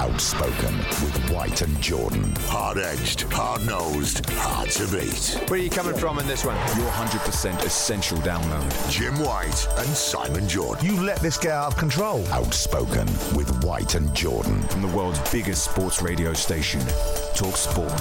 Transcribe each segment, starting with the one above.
Outspoken with White and Jordan. Hard edged, hard nosed, hard to beat. Where are you coming from in this one? Your 100% essential download. Jim White and Simon Jordan. You let this get out of control. Outspoken with White and Jordan. From the world's biggest sports radio station, Talk Sport.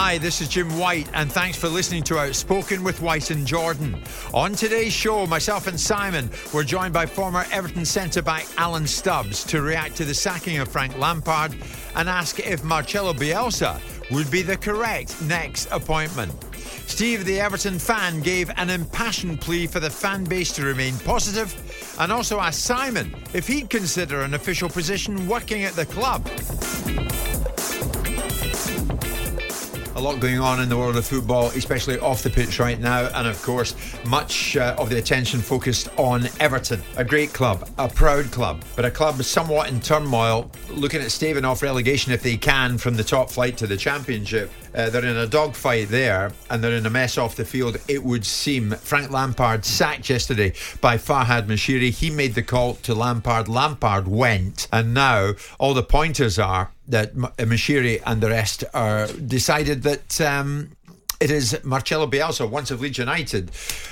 Hi, this is Jim White, and thanks for listening to Outspoken with White and Jordan. On today's show, myself and Simon were joined by former Everton centre back Alan Stubbs to react to the sacking of Frank Lampard and ask if Marcelo Bielsa would be the correct next appointment. Steve, the Everton fan, gave an impassioned plea for the fan base to remain positive and also asked Simon if he'd consider an official position working at the club. A lot going on in the world of football, especially off the pitch right now, and of course, much uh, of the attention focused on Everton. A great club, a proud club, but a club somewhat in turmoil, looking at staving off relegation if they can from the top flight to the Championship. Uh, they're in a dogfight there, and they're in a mess off the field, it would seem. Frank Lampard sacked yesterday by Farhad Moshiri. He made the call to Lampard. Lampard went, and now all the pointers are that M- Moshiri and the rest are decided that um, it is Marcelo Bielsa, once of Leeds United.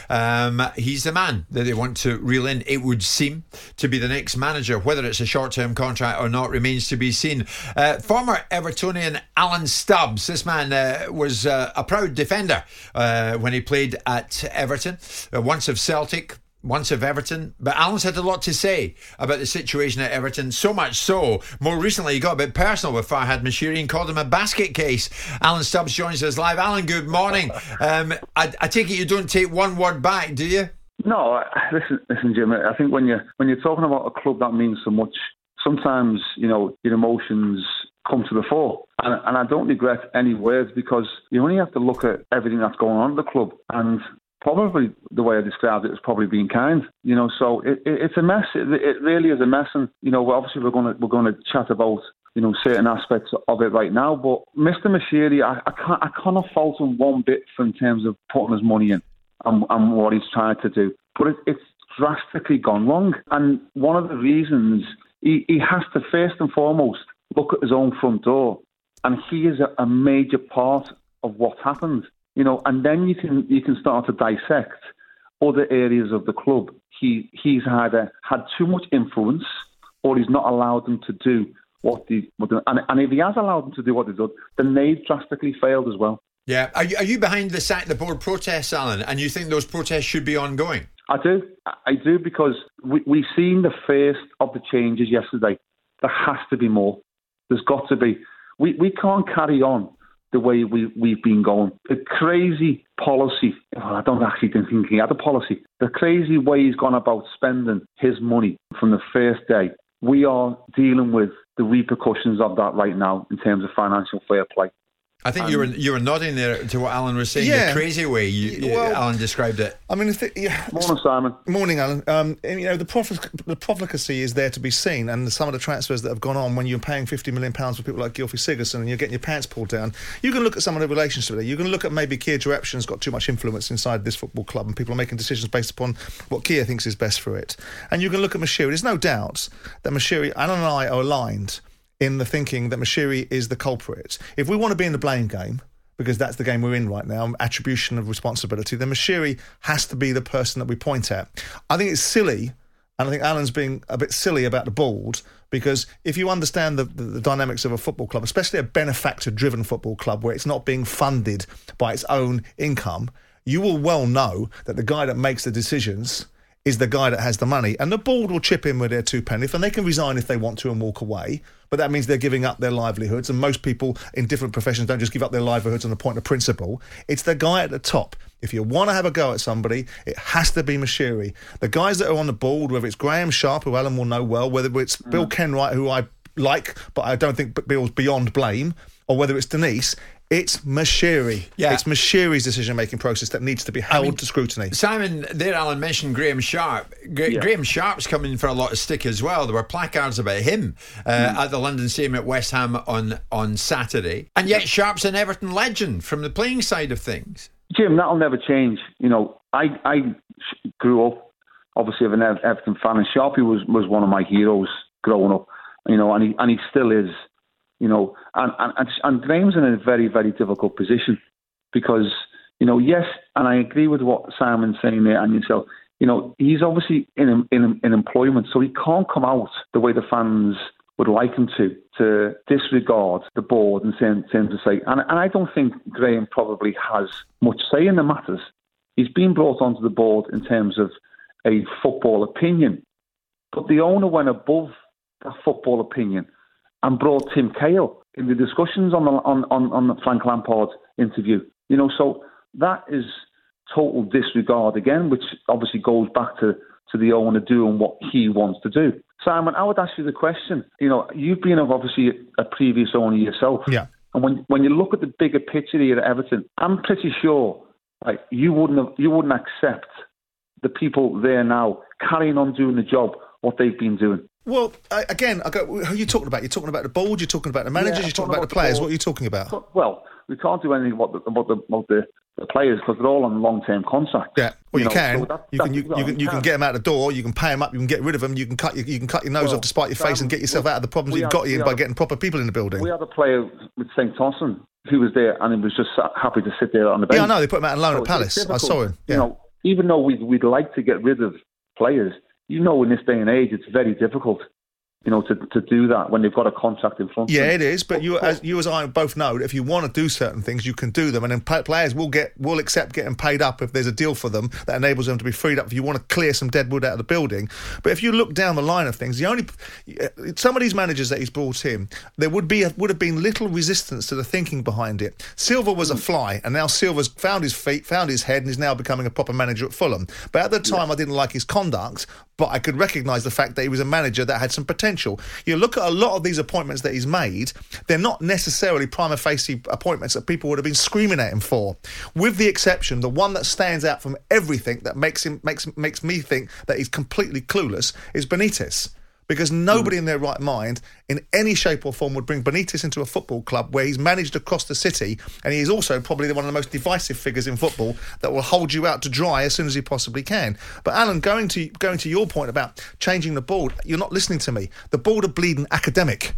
Um, he's the man that they want to reel in, it would seem, to be the next manager. Whether it's a short term contract or not remains to be seen. Uh, former Evertonian Alan Stubbs, this man uh, was uh, a proud defender uh, when he played at Everton, uh, once of Celtic once of Everton. But Alan's had a lot to say about the situation at Everton, so much so, more recently he got a bit personal with Farhad Moshiri and called him a basket case. Alan Stubbs joins us live. Alan, good morning. Um, I, I take it you don't take one word back, do you? No, listen, listen, Jim. I think when you when you're talking about a club that means so much, sometimes you know your emotions come to the fore, and, and I don't regret any words because you only have to look at everything that's going on at the club, and probably the way I described it was probably being kind. You know, so it, it, it's a mess. It, it really is a mess, and you know, obviously we're going to we're going to chat about you know certain aspects of it right now. But Mr. Moshiri, I, I can't I cannot fault him one bit in terms of putting his money in and, and what he's trying to do. But it, it's drastically gone wrong, and one of the reasons he, he has to first and foremost look at his own front door, and he is a, a major part of what happened you know, and then you can you can start to dissect other areas of the club. He he's either had too much influence, or he's not allowed them to do what the, and, and if he has allowed them to do what they did, then they've drastically failed as well. Yeah, are you, are you behind the sack the board protests, Alan? And you think those protests should be ongoing? I do, I do, because we we've seen the first of the changes yesterday. There has to be more. There's got to be. We we can't carry on the way we, we've been going. The crazy policy, well, I don't actually think he had a policy, the crazy way he's gone about spending his money from the first day. We are dealing with the repercussions of that right now in terms of financial fair play. I think um, you were you were nodding there to what Alan was saying. Yeah. The crazy way you, well, Alan described it. I mean, th- yeah. morning, Simon. Morning, Alan. Um, you know, the prof- the profligacy is there to be seen, and some of the transfers that have gone on when you're paying fifty million pounds for people like Gylfi Sigurdsson and you're getting your pants pulled down. You can look at some of the relationships there. You can look at maybe Kia Joorabchian's got too much influence inside this football club, and people are making decisions based upon what Kia thinks is best for it. And you can look at Moshiri. There's no doubt that Moshiri, Alan and I are aligned in the thinking that Moshiri is the culprit. If we want to be in the blame game because that's the game we're in right now, attribution of responsibility, then Moshiri has to be the person that we point at. I think it's silly And I think Alan's being a bit silly about the board because if you understand the, the, the dynamics of a football club, especially a benefactor driven football club where it's not being funded by its own income, you will well know that the guy that makes the decisions is the guy that has the money. And the board will chip in with their two pennies and they can resign if they want to and walk away. But that means they're giving up their livelihoods. And most people in different professions don't just give up their livelihoods on the point of principle. It's the guy at the top. If you want to have a go at somebody, it has to be Moshiri. The guys that are on the board, whether it's Graeme Sharp, who Alan will know well, whether it's mm. Bill Kenwright, who I like, but I don't think Bill's beyond blame, or whether it's Denise, it's Moshiri. Yeah. It's Moshiri's decision making process that needs to be held to scrutiny. Simon, there, Alan mentioned Graeme Sharp. Gra- Yeah. Graeme Sharp's coming for a lot of stick as well. There were placards about him uh, Hmm. at the London Stadium at West Ham on, on Saturday. And yet, Sharp's an Everton legend from the playing side of things. Jim, that'll never change. You know, I I grew up obviously of an Everton fan, and Sharpie was was one of my heroes growing up. You know, and he and he still is. You know, and and and, Graeme's in a very very difficult position because you know, yes, and I agree with what Simon's saying there and yourself. You know, he's obviously in in in employment, so he can't come out the way the fans would like him to, to disregard the board and saying, saying to say, and, and I don't think Graeme probably has much say in the matters. He's been brought onto the board in terms of a football opinion, but the owner went above that football opinion and brought Tim Cahill in the discussions on the on, on, on the Frank Lampard interview. You know, so that is total disregard again, which obviously goes back to, to the owner doing what he wants to do. Simon, I would ask you the question. You know, you've been obviously a previous owner yourself. Yeah. And when when you look at the bigger picture here at Everton, I'm pretty sure like you wouldn't have, you wouldn't accept the people there now carrying on doing the job what they've been doing. Well, I, again, I go, who are you talking about? You're talking about the board, you're talking about the managers, Yeah, you're talking about the about the players. board. What are you talking about? Well, we can't do anything about the about the, about the, the players because they're all on long term contracts. Yeah, well, you, know, can. so that- you can. You, well, you can. You can get them out the door. You can pay them up. You can get rid of them. You can cut. You, you can cut your nose Well, off despite your face Sam, and get yourself out of the problems you've had- got you in by getting proper people in the building. We had a player with Cenk Tosun who was there and he was just happy to sit there on the bench. yeah, I know. They put him out on loan So at Palace. I saw him. Yeah. You know, even though we'd, we'd like to get rid of players, you know, in this day and age, it's very difficult, you know, to, to do that when they've got a contract in front of Yeah, them. it is. But you, as you as I both know, if you want to do certain things, you can do them, and then players will get will accept getting paid up if there's a deal for them that enables them to be freed up. If you want to clear some dead wood out of the building, but if you look down the line of things, the only some of these managers that he's brought in, there would be would have been little resistance to the thinking behind it. Silva was a mm. fly, and now Silva's found his feet, found his head, and is now becoming a proper manager at Fulham. But at the time, I didn't like his conduct, but I could recognise the fact that he was a manager that had some potential. You look at a lot of these appointments that he's made; they're not necessarily prima facie appointments that people would have been screaming at him for, with the exception, the one that stands out from everything that makes him makes makes me think that he's completely clueless is Benitez. Because nobody mm. in their right mind, in any shape or form, would bring Benitez into a football club where he's managed across the city, and he is also probably one of the most divisive figures in football that will hold you out to dry as soon as he possibly can. But Alan, going to going to your point about changing the board, you're not listening to me. The board are bleeding academic.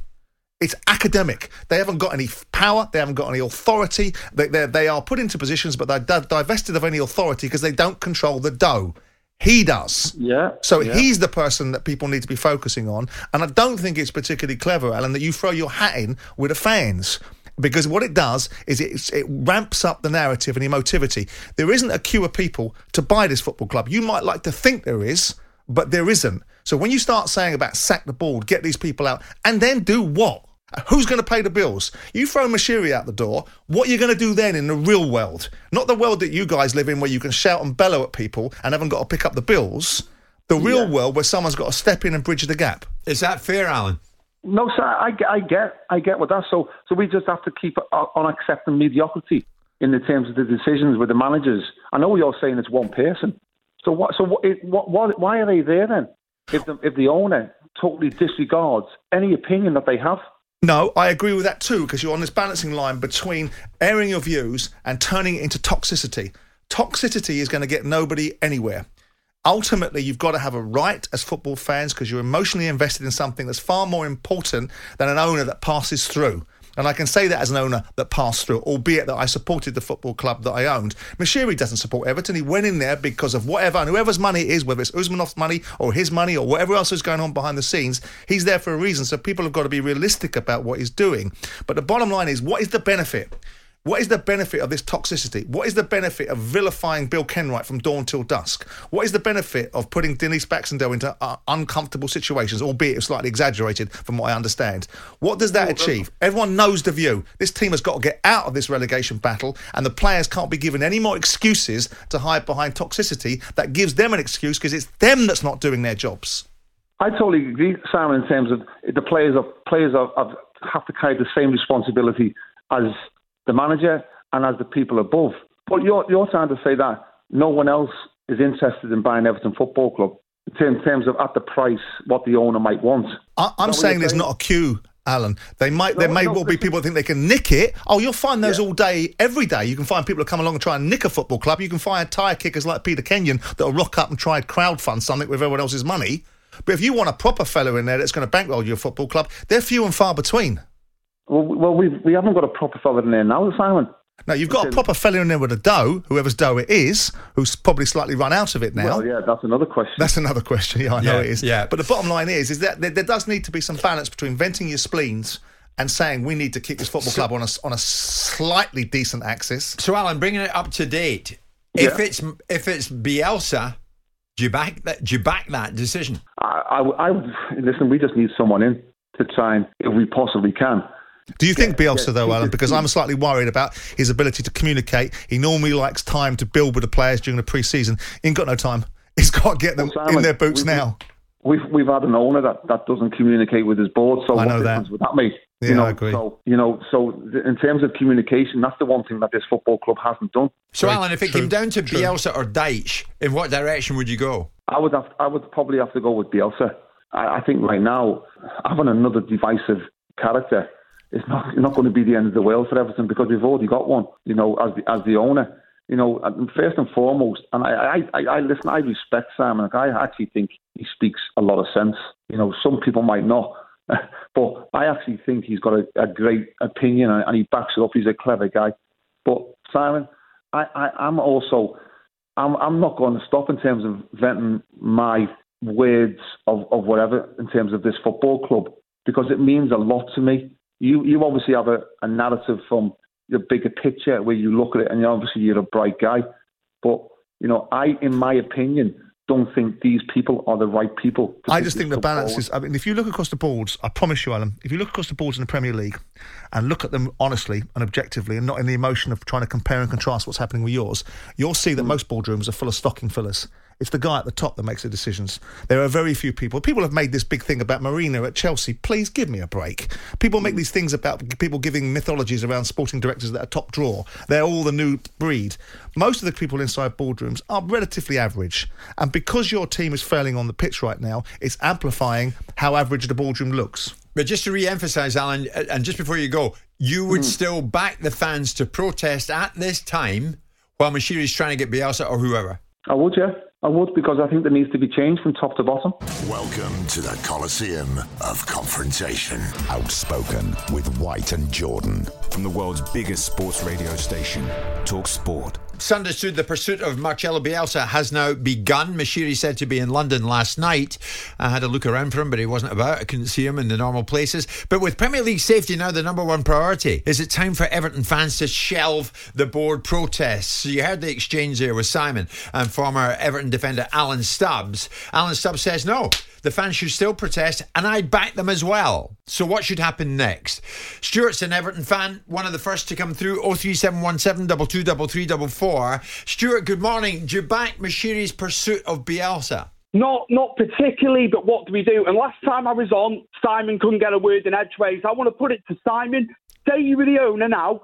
It's academic. They haven't got any power. They haven't got any authority. They they they are put into positions, but they're divested of any authority because they don't control the dough. He does. Yeah. So yeah. he's the person that people need to be focusing on. And I don't think it's particularly clever, Alan, that you throw your hat in with the fans. Because what it does is it, it ramps up the narrative and emotivity. There isn't a queue of people to buy this football club. You might like to think there is, but there isn't. So when you start saying about sack the board, get these people out, and then do what? Who's going to pay the bills? You throw Moshiri out the door. What are you going to do then in the real world? Not the world that you guys live in, where you can shout and bellow at people and haven't got to pick up the bills. The real world where someone's got to step in and bridge the gap. Is that fair, Alan? No, sir. I, I get, I get what that. So, so we just have to keep on on accepting mediocrity in the terms of the decisions with the managers. I know you're saying it's one person. So what? So what? It, what, what? Why are they there then? If the if the owner totally disregards any opinion that they have. No, I agree with that too, because you're on this balancing line between airing your views and turning it into toxicity. Toxicity is going to get nobody anywhere. Ultimately, you've got to have a right as football fans because you're emotionally invested in something that's far more important than an owner that passes through. And I can say that as an owner that passed through, albeit that I supported the football club that I owned. Moshiri doesn't support Everton. He went in there because of whatever, and whoever's money it is, whether it's Usmanov's money or his money or whatever else is going on behind the scenes, he's there for a reason. So people have got to be realistic about what he's doing. But the bottom line is, what is the benefit? What is the benefit of this toxicity? What is the benefit of vilifying Bill Kenwright from dawn till dusk? What is the benefit of putting Denise Baxendale into uh, uncomfortable situations, albeit slightly exaggerated from what I understand? What does that achieve? Everyone knows the view. This team has got to get out of this relegation battle, and the players can't be given any more excuses to hide behind toxicity that gives them an excuse because it's them that's not doing their jobs. I totally agree, Simon, in terms of the players of players of have to carry the same responsibility as the manager and as the people above. But you're, you're trying to say that no one else is interested in buying Everton Football Club in terms of at the price what the owner might want. I, am saying there's saying? not a queue. Alan, they might. No, there may no, well be people that think they can nick it. Oh, you'll find those yeah. all day, every day. You can find people that come along and try and nick a football club. You can find tire kickers like Peter Kenyon that'll rock up and try and crowdfund something with everyone else's money. But if you want a proper fellow in there that's going to bankroll your football club, they're few and far between. Well, well, we we haven't got a proper fella in there now, Simon. No, you've got a proper fella in there with a dough, whoever's dough it is, who's probably slightly run out of it now. Well, yeah, that's another question. That's another question. Yeah, I know yeah, it is. Yeah. But the bottom line is, is that there, there, does need to be some balance between venting your spleens and saying we need to keep this football so, club on a on a slightly decent axis. So, Alan, bringing it up to date, yeah. if it's if it's Bielsa, do you back that? Do you back that decision? I, I, I listen. We just need someone in to try and, if we possibly can do you think yeah, Bielsa, yeah, though, Alan? Because I'm slightly worried about his ability to communicate. He normally likes time to build with the players during the pre-season. He ain't got no time. He's got to get them well, Simon, in their boots we've, now. We've we've had an owner that, that doesn't communicate with his board. So I know what that. would that make? Yeah, you know, I agree. So you know, so in terms of communication, that's the one thing that this football club hasn't done. So, Very Alan, if it true, came down to true. Bielsa or Dyche, in what direction would you go? I would have, I would probably have to go with Bielsa. I, I think right now having another divisive character it's not not going to be the end of the world for Everton because we've already got one. You know, as the as the owner. You know, uh, first and foremost, and I, I, I, listen. I respect Simon. I actually think he speaks a lot of sense. You know, some people might not, but I actually think he's got a, a great opinion and he backs it up. He's a clever guy. But Simon, I, I, I'm also, I'm, I'm not going to stop in terms of venting my words of, of whatever in terms of this football club because it means a lot to me you you obviously have a, a narrative from the bigger picture where you look at it, and obviously you're a bright guy. But you know, I, in my opinion, don't think these people are the right people. I just think the balance forward. is. I mean, if you look across the boards, I promise you, Alan, if you look across the boards in the Premier League and look at them honestly and objectively, and not in the emotion of trying to compare and contrast what's happening with yours, you'll see that mm. most boardrooms are full of stocking fillers. It's the guy at the top that makes the decisions. There are very few people. People have made this big thing about Mourinho at Chelsea. Please give me a break. People make these things about people giving mythologies around sporting directors that are top draw. They're all the new breed. Most of the people inside boardrooms are relatively average. And because your team is failing on the pitch right now, it's amplifying how average the boardroom looks. But just to re-emphasise, Alan, and just before you go, you would mm. still back the fans to protest at this time while Moshiri's trying to get Bielsa or whoever. I would, yeah. I would because I think there needs to be change from top to bottom. Welcome to the Coliseum of Confrontation. Outspoken with White and Jordan. From the world's biggest sports radio station, Talk Sport. Understood the pursuit of Marcelo Bielsa has now begun. Moshiri said to be in London last night. I had a look around for him, but he wasn't about. I couldn't see him in the normal places. But with Premier League safety now the number one priority, is it time for Everton fans to shelve the board protests? You heard the exchange there with Simon and former Everton defender Alan Stubbs. Alan Stubbs says no the fans should still protest, and I back them as well. So, what should happen next? Stuart's an Everton fan, one of the first to come through 03717 Stuart, good morning. Do you back Moshiri's pursuit of Bielsa? Not not particularly, but what do we do? And last time I was on, Simon couldn't get a word in edgeways. I want to put it to Simon. Say you were the owner now.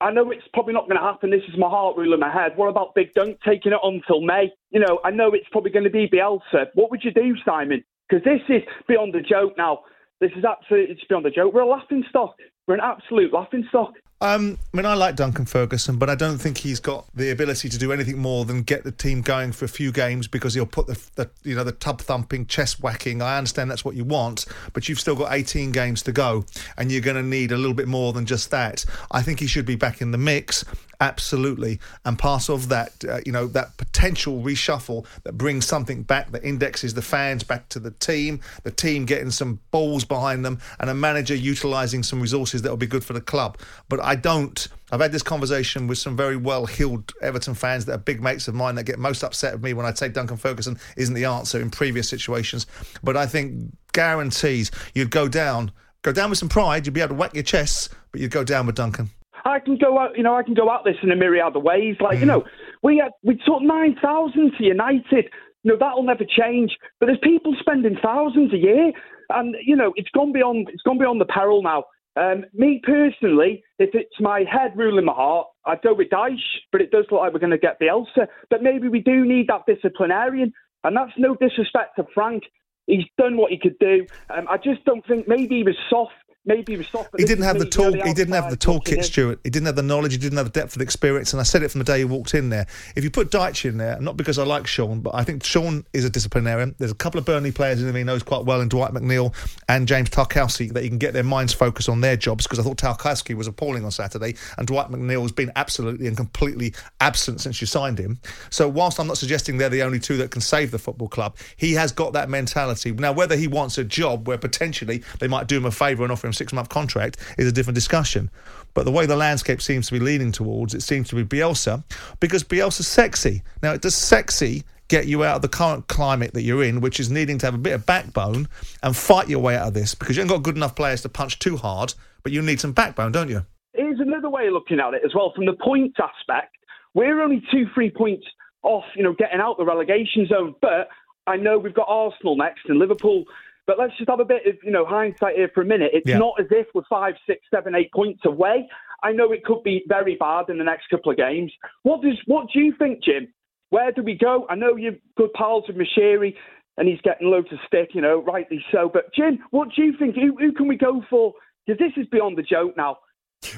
I know it's probably not going to happen. This is my heart rule in my head. What about Big Dunk taking it on till May? You know, I know it's probably going to be Bielsa. What would you do, Simon? Because this is beyond a joke now. This is absolutely beyond a joke. We're a laughing stock. We're an absolute laughing stock. Um, I mean, I like Duncan Ferguson, but I don't think he's got the ability to do anything more than get the team going for a few games because he'll put the, the you know the tub thumping, chest whacking. I understand that's what you want, but you've still got 18 games to go, and you're going to need a little bit more than just that. I think he should be back in the mix absolutely. And part of that uh, you know that potential reshuffle that brings something back that indexes the fans back to the team the team getting some balls behind them and a manager utilizing some resources that will be good for the club. But I don't I've had this conversation with some very well heeled Everton fans that are big mates of mine that get most upset with me when I say Duncan Ferguson isn't the answer in previous situations. But I think guarantees you'd go down go down with some pride you'd be able to whack your chests but you'd go down with Duncan I can go out, you know, I can go out this in a myriad of ways. Like, mm. you know, we had, we took nine thousand to United. You know, that'll never change. But there's people spending thousands a year, and you know, it's gone beyond it's gone beyond the peril now. Um, me personally, if it's my head ruling my heart, I'd go with Dyche, but it does look like we're going to get Bielsa. But maybe we do need that disciplinarian, and that's no disrespect to Frank. He's done what he could do. Um, I just don't think maybe he was soft maybe he was soft. He didn't have the tool. He didn't have the toolkit, Stuart. He didn't have the knowledge. He didn't have the depth of experience. And I said it from the day he walked in there. If you put Dyche in there, not because I like Sean, but I think Sean is a disciplinarian. There's a couple of Burnley players in him he knows quite well, in Dwight McNeil and James Tarkowski, that he can get their minds focused on their jobs. Because I thought Tarkowski was appalling on Saturday, and Dwight McNeil has been absolutely and completely absent since you signed him. So whilst I'm not suggesting they're the only two that can save the football club, he has got that mentality. Now, whether he wants a job where potentially they might do him a favour and offer him six month contract is a different discussion. But the way the landscape seems to be leaning towards, it seems to be Bielsa, because Bielsa's sexy. Now, it does sexy get you out of the current climate that you're in, which is needing to have a bit of backbone and fight your way out of this because you haven't got good enough players to punch too hard, but you need some backbone, don't you? Here's another way of looking at it as well from the points aspect. We're only two, three points off, you know, getting out the relegation zone, but I know we've got Arsenal next and Liverpool but let's just have a bit of you know hindsight here for a minute. It's yeah. not as if we're five, six, seven, eight points away. I know it could be very bad in the next couple of games. What does what do you think, Jim? Where do we go? I know you're good pals with Moshiri, and he's getting loads of stick, you know, rightly so. But Jim, what do you think? Who, who can we go for? Because this is beyond the joke now.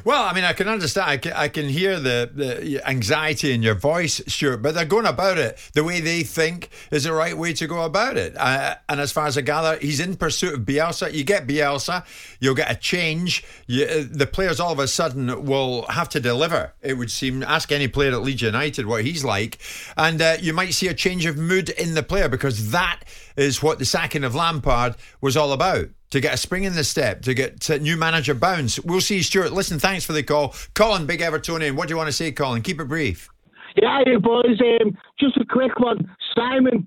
Well, I mean, I can understand. I can, I can hear the, the anxiety in your voice, Stuart, but they're going about it the way they think is the right way to go about it. Uh, and as far as I gather, he's in pursuit of Bielsa. You get Bielsa, you'll get a change. You, uh, the players all of a sudden will have to deliver, it would seem. Ask any player at Leeds United what he's like. And uh, you might see a change of mood in the player because that is what the sacking of Lampard was all about to get a spring in the step, to get to new manager bounce. We'll see, Stuart. Listen, thanks for the call. Colin, big Evertonian, what do you want to say, Colin? Keep it brief. Yeah, you boys. Um, just a quick one. Simon,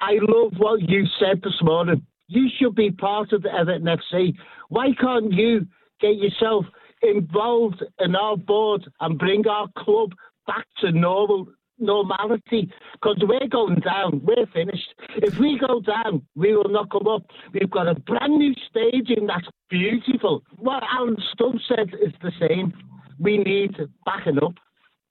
I love what you said this morning. You should be part of the Everton FC. Why can't you get yourself involved in our board and bring our club back to normal normality because we're going down. We're finished. If we go down, we will not come up. We've got a brand new stadium that's beautiful. What Alan Stubb said is the same. We need backing up.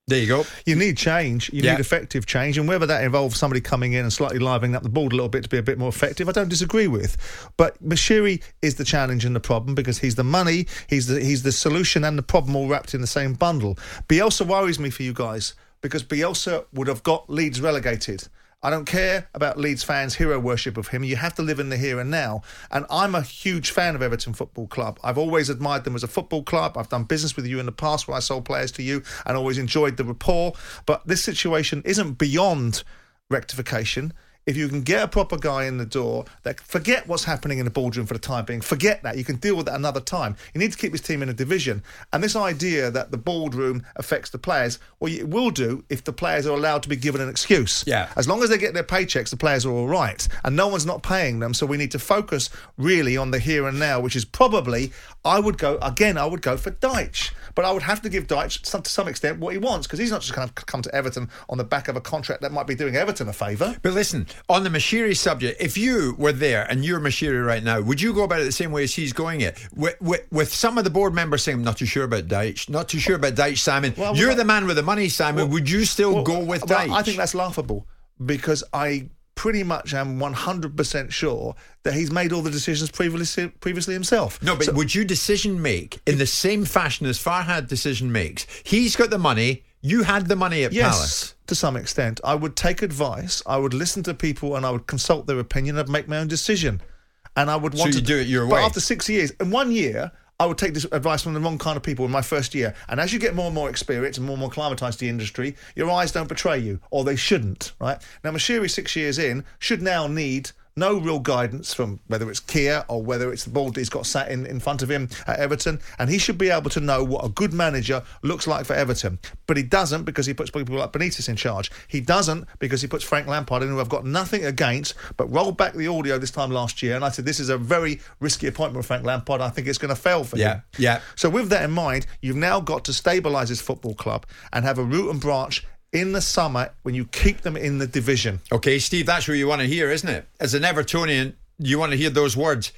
There you go. You need change. You yeah. need effective change, and whether that involves somebody coming in and slightly livening up the board a little bit to be a bit more effective, I don't disagree with. But Moshiri is the challenge and the problem because he's the money, he's the he's the solution and the problem all wrapped in the same bundle. Bielsa worries me for you guys because Bielsa would have got Leeds relegated. I don't care about Leeds fans' hero worship of him. You have to live in the here and now. And I'm a huge fan of Everton Football Club. I've always admired them as a football club. I've done business with you in the past where I sold players to you and always enjoyed the rapport. But this situation isn't beyond rectification if you can get a proper guy in the door that forget what's happening in the boardroom for the time being, forget that. You can deal with that another time. You need to keep his team in a division. And this idea that the boardroom affects the players, well, it will do if the players are allowed to be given an excuse. Yeah. As long as they get their paychecks, the players are all right. And no one's not paying them. So we need to focus really on the here and now, which is probably, I would go, again, I would go for Dyche. But I would have to give some, to some extent what he wants because he's not just going to come to Everton on the back of a contract that might be doing Everton a favour. But listen, on the Moshiri subject, if you were there and you're Moshiri right now, would you go about it the same way as he's going it? With, with, with some of the board members saying, I'm not too sure about Dyche, not too sure about Dyche, Simon. Well, you're well, the man with the money, Simon. Well, would you still go with Dyche? I think that's laughable because I pretty much am 100% sure that he's made all the decisions previously previously himself. No, but So- would you decision make in the same fashion as Farhad decision makes? He's got the money. You had the money at Yes, Palace. to some extent. I would take advice. I would listen to people, and I would consult their opinion. I'd make my own decision, and I would So want you to do it your but way. But after six years, in one year. I would take this advice from the wrong kind of people in my first year. And as you get more and more experience and more and more acclimatized to the industry, your eyes don't betray you, or they shouldn't, right? Now, Moshiri, six years in, should now need no real guidance from whether it's Kia or whether it's the ball that he's got sat in, in front of him at Everton. And he should be able to know what a good manager looks like for Everton. But he doesn't because he puts people like Benitez in charge. He doesn't because he puts Frank Lampard in, who I've got nothing against, but rolled back the audio this time last year. And I said, this is a very risky appointment with Frank Lampard. I think it's going to fail for Yeah, him. yeah. So with that in mind, you've now got to stabilise this football club and have a root and branch in the summer when you keep them in the division. Okay, Steve, that's what you want to hear, isn't it? As an Evertonian, you want to hear those words.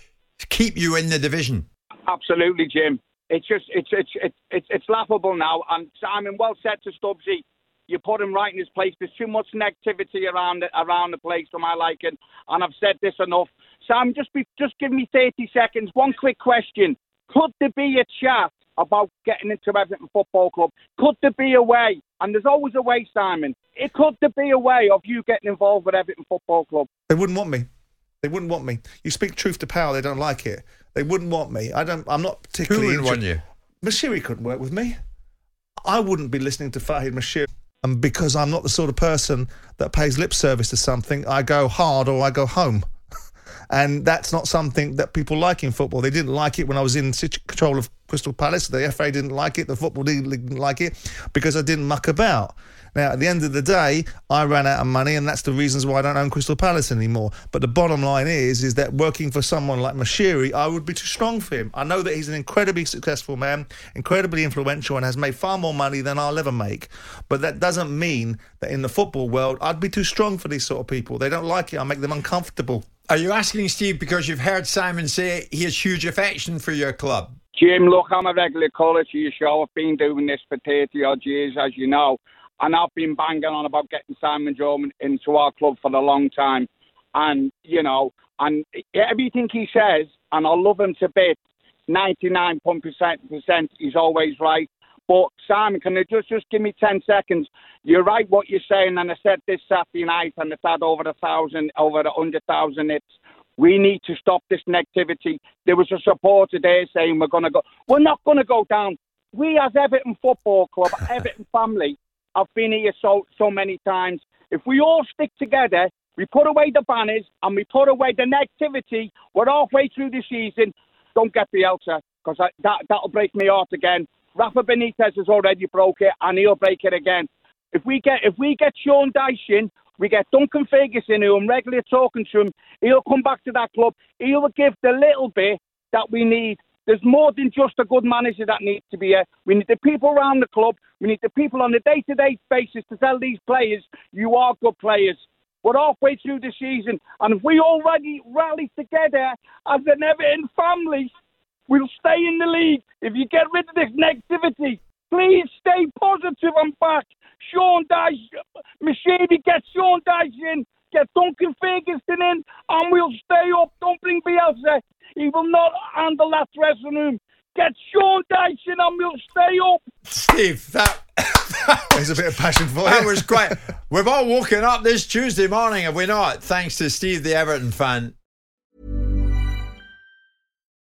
Keep you in the division. Absolutely, Jim. It's just it's it's it's it's, it's laughable now. And Simon, well said to Stubbsy. You put him right in his place. There's too much negativity around the, around the place for my liking, and I've said this enough. Sam, just be, just give me 30 seconds. One quick question: Could there be a chat about getting into Everton Football Club? Could there be a way? And there's always a way, Simon. It could there be a way of you getting involved with Everton Football Club? They wouldn't want me. They wouldn't want me. You speak truth to power, they don't like it. They wouldn't want me. I don't. I'm not particularly. Who wouldn't want inter- Moshiri couldn't work with me. I wouldn't be listening to Farhad Moshiri. And because I'm not the sort of person that pays lip service to something, I go hard or I go home. And that's not something that people like in football. They didn't like it when I was in control of Crystal Palace. The FA didn't like it. The Football League didn't like it because I didn't muck about. Now, at the end of the day, I ran out of money, and that's the reasons why I don't own Crystal Palace anymore. But the bottom line is, is that working for someone like Moshiri, I would be too strong for him. I know that he's an incredibly successful man, incredibly influential, and has made far more money than I'll ever make. But that doesn't mean that in the football world, I'd be too strong for these sort of people. They don't like it. I make them uncomfortable. Are you asking Steve because you've heard Simon say he has huge affection for your club? Jim, look, I'm a regular caller to your show. I've been doing this for 30 odd years, as you know, and I've been banging on about getting Simon Jordan into our club for a long time. And, you know, and everything he says, and I love him to bits, 99% he's always right. But Simon, can you just just give me ten seconds? You're right what you're saying, and I said this Saturday night, and it's had over a thousand, over a hundred thousand hits. We need to stop this negativity. There was a supporter there saying we're going to go. We're not going to go down. We as Everton Football Club, Everton family, have been here so so many times. If we all stick together, we put away the banners and we put away the negativity. We're halfway through the season. Don't get the Bielsa because that that'll break me heart again. Rafa Benitez has already broke it, and he'll break it again. If we get if we get Sean in, we get Duncan Ferguson, who I'm regularly talking to him. He'll come back to that club. He'll give the little bit that we need. There's more than just a good manager that needs to be here. We need the people around the club. We need the people on a day-to-day basis to tell these players, you are good players. We're halfway through the season, and if we already rally together as an Everton family, we'll stay in the league. If you get rid of this negativity, please stay positive and back. Sean Dyche, Machete, get Sean Dyche in, get Duncan Ferguson in, and we'll stay up. Don't bring Bielsa. He will not handle that dressing room. Get Sean Dyche in, and we'll stay up. Steve, that There's a bit of passion for you. that you. was great. We've all woken up this Tuesday morning, have we not? Thanks to Steve, the Everton fan.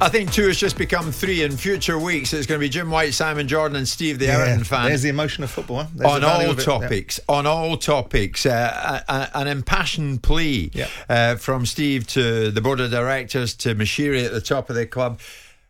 I think two has just become three in future weeks. It's going to be Jim White, Simon Jordan, and Steve, the Yeah, Everton fan. There's the emotion of football. huh? On all of it, yeah. topics, on all topics, uh, an impassioned plea uh, from Steve to the board of directors to Moshiri at the top of the club.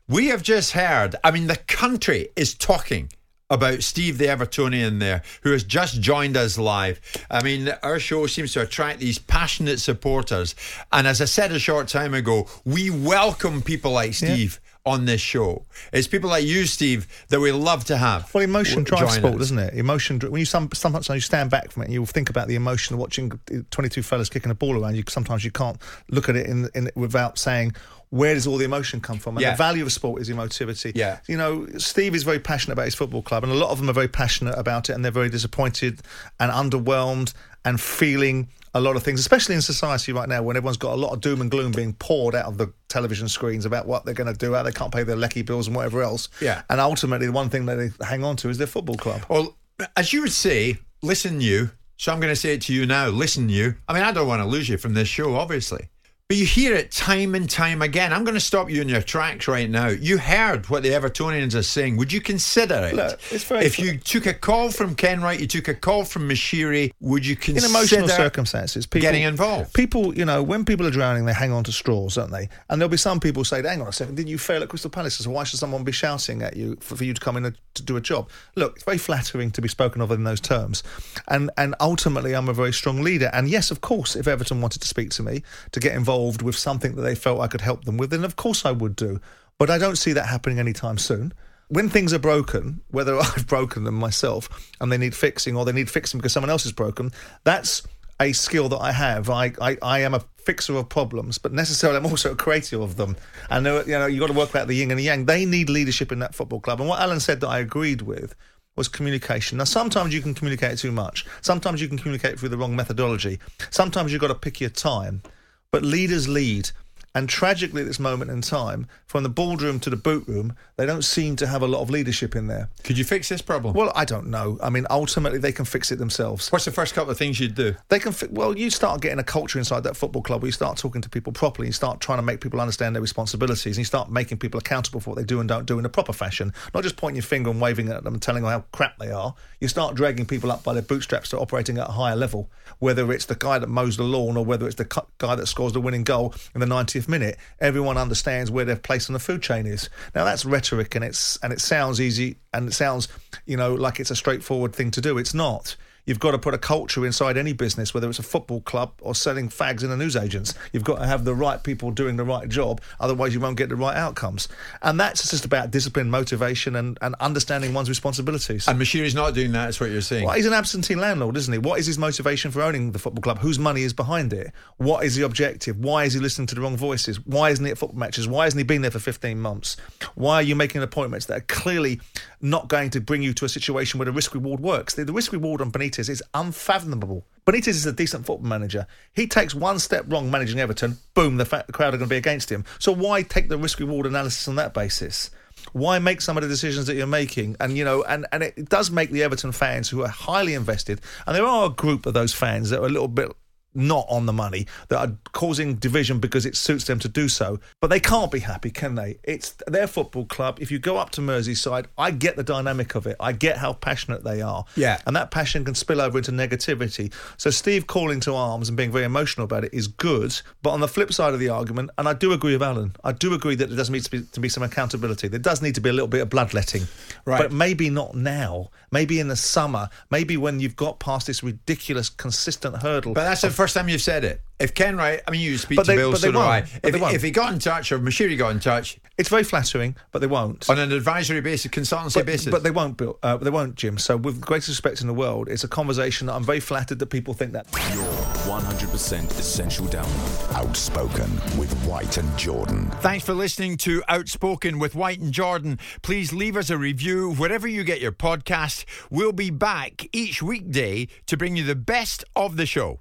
We have just heard. I mean, the country is talking about Steve the Evertonian there, who has just joined us live. I mean, our show seems to attract these passionate supporters, and as I said a short time ago, we welcome people like Steve. On this show, it's people like you, Steve, that we love to have. Well, emotion drives sport, us. doesn't it? Emotion. When you some, sometimes you stand back from it, and you think about the emotion of watching twenty-two fellas kicking a ball around. You sometimes you can't look at it in, in without saying. Where does all the emotion come from? And Yeah. the value of sport is emotivity. Yeah. You know, Steve is very passionate about his football club, and a lot of them are very passionate about it, and they're very disappointed and underwhelmed and feeling a lot of things, especially in society right now when everyone's got a lot of doom and gloom being poured out of the television screens about what they're going to do, how they can't pay their lecky bills and whatever else. Yeah. And ultimately, the one thing that they hang on to is their football club. Well, as you would say, listen, you. So I'm going to say it to you now. Listen, you. I mean, I don't want to lose you from this show, obviously. But you hear it time and time again. I'm going to stop you in your tracks right now. You heard what the Evertonians are saying. Would you consider it? Look, it's very- if you took a call from Kenwright, you took a call from Moshiri, would you consider in emotional circumstances, people getting involved? People, you know, when people are drowning, they hang on to straws, don't they? And there'll be some people say, "Hang on a second, didn't you fail at Crystal Palace? So why should someone be shouting at you for, for you to come in and to do a job?" Look, it's very flattering to be spoken of in those terms, and and ultimately, I'm a very strong leader. And yes, of course, if Everton wanted to speak to me to get involved with something that they felt I could help them with, then of course I would do. But I don't see that happening anytime soon when things are broken, whether I've broken them myself and they need fixing or they need fixing because someone else is broken, that's a skill that I have. I, I, I am a fixer of problems, but necessarily I'm also a creator of them. And you know, you've got to work out the yin and the yang. They need leadership in that football club. And what Alan said that I agreed with was communication. Now, sometimes you can communicate too much. Sometimes you can communicate through the wrong methodology. Sometimes you've got to pick your time. But leaders lead. And tragically, at this moment in time, from the boardroom to the boot room, they don't seem to have a lot of leadership in there. Could you fix this problem? Well, I don't know. I mean, ultimately, they can fix it themselves. What's the first couple of things you'd do? They can. Fi- well, you start getting a culture inside that football club where you start talking to people properly. You start trying to make people understand their responsibilities, and you start making people accountable for what they do and don't do in a proper fashion. Not just pointing your finger and waving at them and telling them how crap they are. You start dragging people up by their bootstraps to operating at a higher level. Whether it's the guy that mows the lawn or whether it's the cu- guy that scores the winning goal in the 90th minute, everyone understands where their place on the food chain is. Now that's rhetoric, and it's and it sounds easy, and it sounds, you know, like it's a straightforward thing to do. It's not. You've got to put a culture inside any business, whether it's a football club or selling fags in a newsagents. You've got to have the right people doing the right job, otherwise you won't get the right outcomes. And that's just about discipline, motivation, and, and understanding one's responsibilities. And Moshiri's not doing that, is what you're saying. Well, he's an absentee landlord, isn't he? What is his motivation for owning the football club? Whose money is behind it? What is the objective? Why is he listening to the wrong voices? Why isn't he at football matches? Why hasn't he been there for 15 months? Why are you making appointments that are clearly not going to bring you to a situation where the risk reward works? The, the risk reward on Benitez is unfathomable. Benitez is a decent football manager. He takes one step wrong managing Everton, boom, the crowd are going to be against him. So why take the risk reward analysis on that basis? why make some of the decisions that you're making and you know and and it does make the everton fans who are highly invested and there are a group of those fans that are a little bit not on the money that are causing division because it suits them to do so. But they can't be happy can they? It's their football club. If you go up to merseyside i get the dynamic of it. I get how passionate they are. Yeah. and that passion can spill over into negativity. So steve calling to arms and being very emotional about it is good. But on the flip side of the argument and i do agree with alan i do agree that there does need to be, to be some accountability. There does need to be a little bit of bloodletting. Right. but maybe not now. Maybe in the summer. Maybe when you've got past this ridiculous consistent hurdle But that's a first time you've said it. If Kenwright, I mean, you speak But to they- Bill, but so they do I. won't. If, if he got in touch or Moshiri got in touch It's very flattering, but they won't. on an advisory basis, consultancy But, basis, but they won't, Bill. Uh, they won't, Jim. So, with the greatest respect in the world, it's a conversation that I'm very flattered that people think that. Your 100% essential download. Outspoken with White and Jordan. Thanks for listening to Outspoken with White and Jordan. Please leave us a review wherever you get your podcast. We'll be back each weekday to bring you the best of the show.